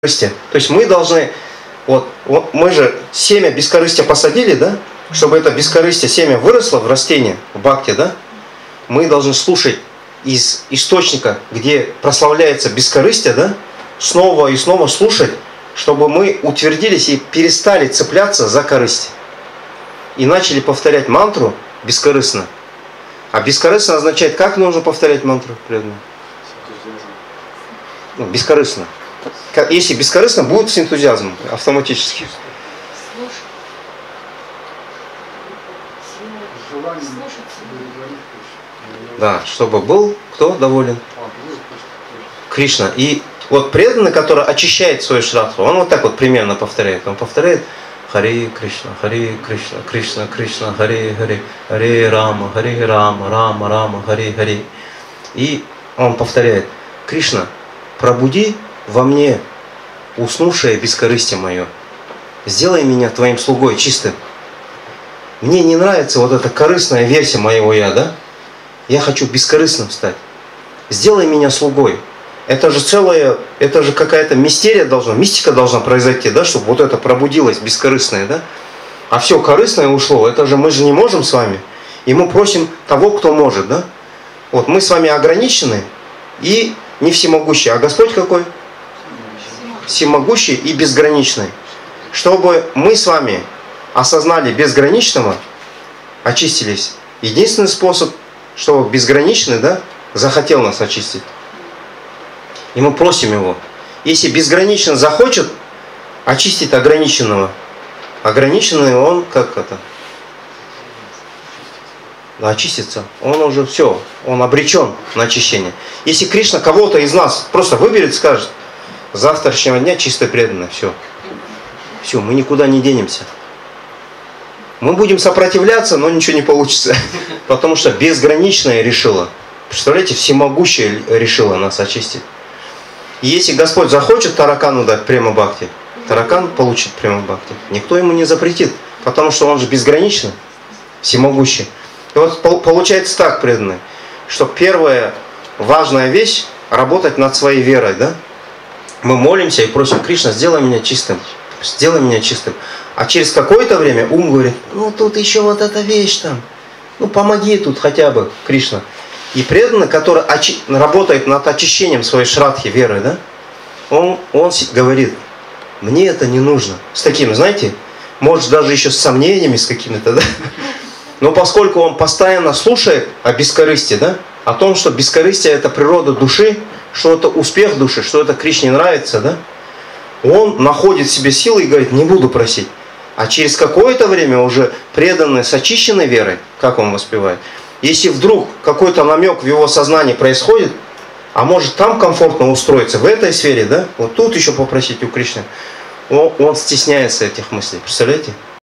бескорыстия. То есть мы должны, вот, вот мы же семя бескорыстия посадили, да? Чтобы это бескорыстие, семя выросло в растение, в бакте, да? Мы должны слушать из источника, где прославляется бескорыстие, да? Снова и снова слушать, чтобы мы утвердились и перестали цепляться за корысть. И начали повторять мантру бескорыстно. А бескорыстно означает, как нужно повторять мантру? Ну, бескорыстно. Если бескорыстно, будет с энтузиазмом автоматически. Да, чтобы был кто доволен? Кришна. И вот преданный, который очищает свою шрадху, он вот так вот примерно повторяет. Он повторяет Хари Кришна, Хари Кришна, Кришна, Кришна, Хари Хари, Хари Рама, Хари Рама, Рама, Рама, Хари Хари. И он повторяет, Кришна, пробуди во мне уснувшее бескорыстие мое. Сделай меня твоим слугой чистым. Мне не нравится вот эта корыстная версия моего я, да? Я хочу бескорыстным стать. Сделай меня слугой. Это же целая, это же какая-то мистерия должна, мистика должна произойти, да, чтобы вот это пробудилось бескорыстное, да? А все корыстное ушло, это же мы же не можем с вами. И мы просим того, кто может, да? Вот мы с вами ограничены и не всемогущий, а Господь какой? Всемогущий и безграничный. Чтобы мы с вами осознали безграничного, очистились. Единственный способ, чтобы безграничный, да, захотел нас очистить. И мы просим его. Если безгранично захочет очистить ограниченного, ограниченный он как это? очистится, он уже все, он обречен на очищение. Если Кришна кого-то из нас просто выберет, скажет, завтрашнего дня чисто преданно, все. Все, мы никуда не денемся. Мы будем сопротивляться, но ничего не получится. Потому что безграничное решило. Представляете, всемогущее решило нас очистить. Если Господь захочет таракану дать прямо бхакти, таракан получит прямо бхакти. Никто ему не запретит, потому что он же безграничный, всемогущий. И вот получается так, преданные, что первая важная вещь – работать над своей верой, да? Мы молимся и просим Кришна, сделай меня чистым, сделай меня чистым. А через какое-то время ум говорит, ну тут еще вот эта вещь там, ну помоги тут хотя бы, Кришна. И преданный, который очи- работает над очищением своей шрадхи, веры, да, он, он говорит, мне это не нужно. С таким, знаете, может даже еще с сомнениями, с какими-то, да, но поскольку он постоянно слушает о бескорыстии, да, о том, что бескорыстие это природа души, что это успех души, что это Кришне нравится, да, он находит в себе силы и говорит, не буду просить. А через какое-то время уже преданный с очищенной верой, как он воспевает, если вдруг какой-то намек в его сознании происходит, а может там комфортно устроиться, в этой сфере, да, вот тут еще попросить у Кришны, он, он стесняется этих мыслей, представляете?